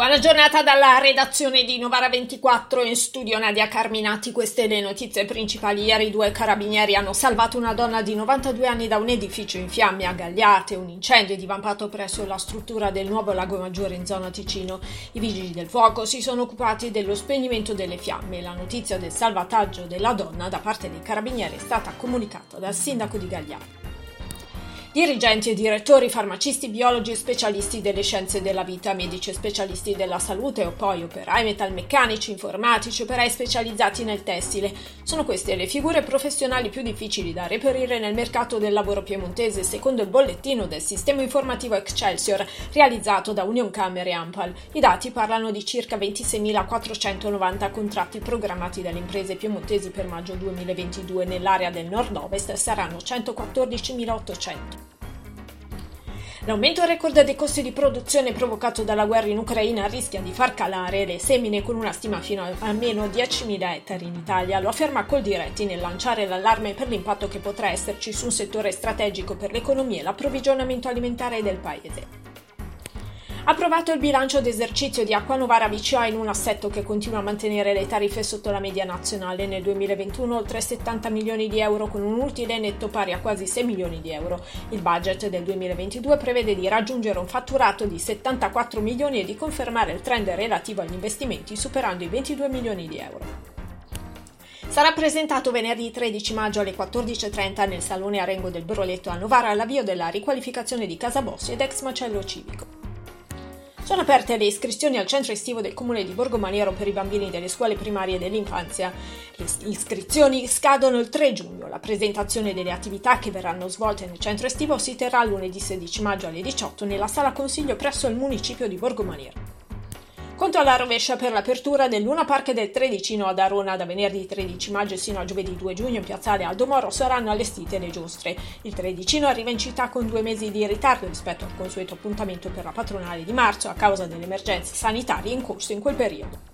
Buona giornata dalla redazione di Novara 24 in studio Nadia Carminati. Queste le notizie principali. Ieri due carabinieri hanno salvato una donna di 92 anni da un edificio in fiamme a Gagliate. Un incendio è divampato presso la struttura del nuovo Lago Maggiore in zona Ticino. I vigili del fuoco si sono occupati dello spegnimento delle fiamme. La notizia del salvataggio della donna da parte dei carabinieri è stata comunicata dal sindaco di Gagliate. Dirigenti e direttori, farmacisti, biologi e specialisti delle scienze della vita, medici e specialisti della salute o poi operai metalmeccanici, informatici, operai specializzati nel tessile. Sono queste le figure professionali più difficili da reperire nel mercato del lavoro piemontese secondo il bollettino del sistema informativo Excelsior realizzato da Union Camere e Ampal. I dati parlano di circa 26.490 contratti programmati dalle imprese piemontesi per maggio 2022 nell'area del nord-ovest saranno 114.800. L'aumento record dei costi di produzione provocato dalla guerra in Ucraina rischia di far calare le semine con una stima fino a almeno 10.000 ettari in Italia, lo afferma Coldiretti nel lanciare l'allarme per l'impatto che potrà esserci su un settore strategico per l'economia e l'approvvigionamento alimentare del paese. Approvato il bilancio d'esercizio di Acqua Novara VCA in un assetto che continua a mantenere le tariffe sotto la media nazionale. Nel 2021 oltre 70 milioni di euro con un utile netto pari a quasi 6 milioni di euro. Il budget del 2022 prevede di raggiungere un fatturato di 74 milioni e di confermare il trend relativo agli investimenti superando i 22 milioni di euro. Sarà presentato venerdì 13 maggio alle 14.30 nel Salone Arengo del Broletto a Novara l'avvio della riqualificazione di Casa Bossi ed ex macello civico. Sono aperte le iscrizioni al centro estivo del comune di Borgo Maniero per i bambini delle scuole primarie dell'infanzia. Le iscrizioni scadono il 3 giugno. La presentazione delle attività che verranno svolte nel centro estivo si terrà lunedì 16 maggio alle 18 nella sala consiglio presso il municipio di Borgo Maniero. Conto alla rovescia per l'apertura del Luna Park del Tredicino ad Arona da venerdì 13 maggio sino a giovedì 2 giugno in piazzale Aldo Moro saranno allestite le giostre. Il Tredicino arriva in città con due mesi di ritardo rispetto al consueto appuntamento per la patronale di marzo a causa delle emergenze sanitarie in corso in quel periodo.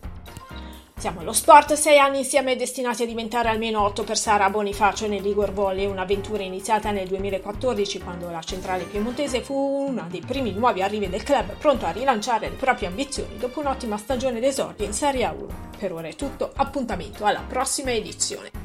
Siamo allo sport, sei anni insieme destinati a diventare almeno otto per Sara Bonifacio nel Ligor Volley, un'avventura iniziata nel 2014 quando la centrale piemontese fu uno dei primi nuovi arrivi del club pronto a rilanciare le proprie ambizioni dopo un'ottima stagione d'esordio in Serie A1. Per ora è tutto, appuntamento alla prossima edizione.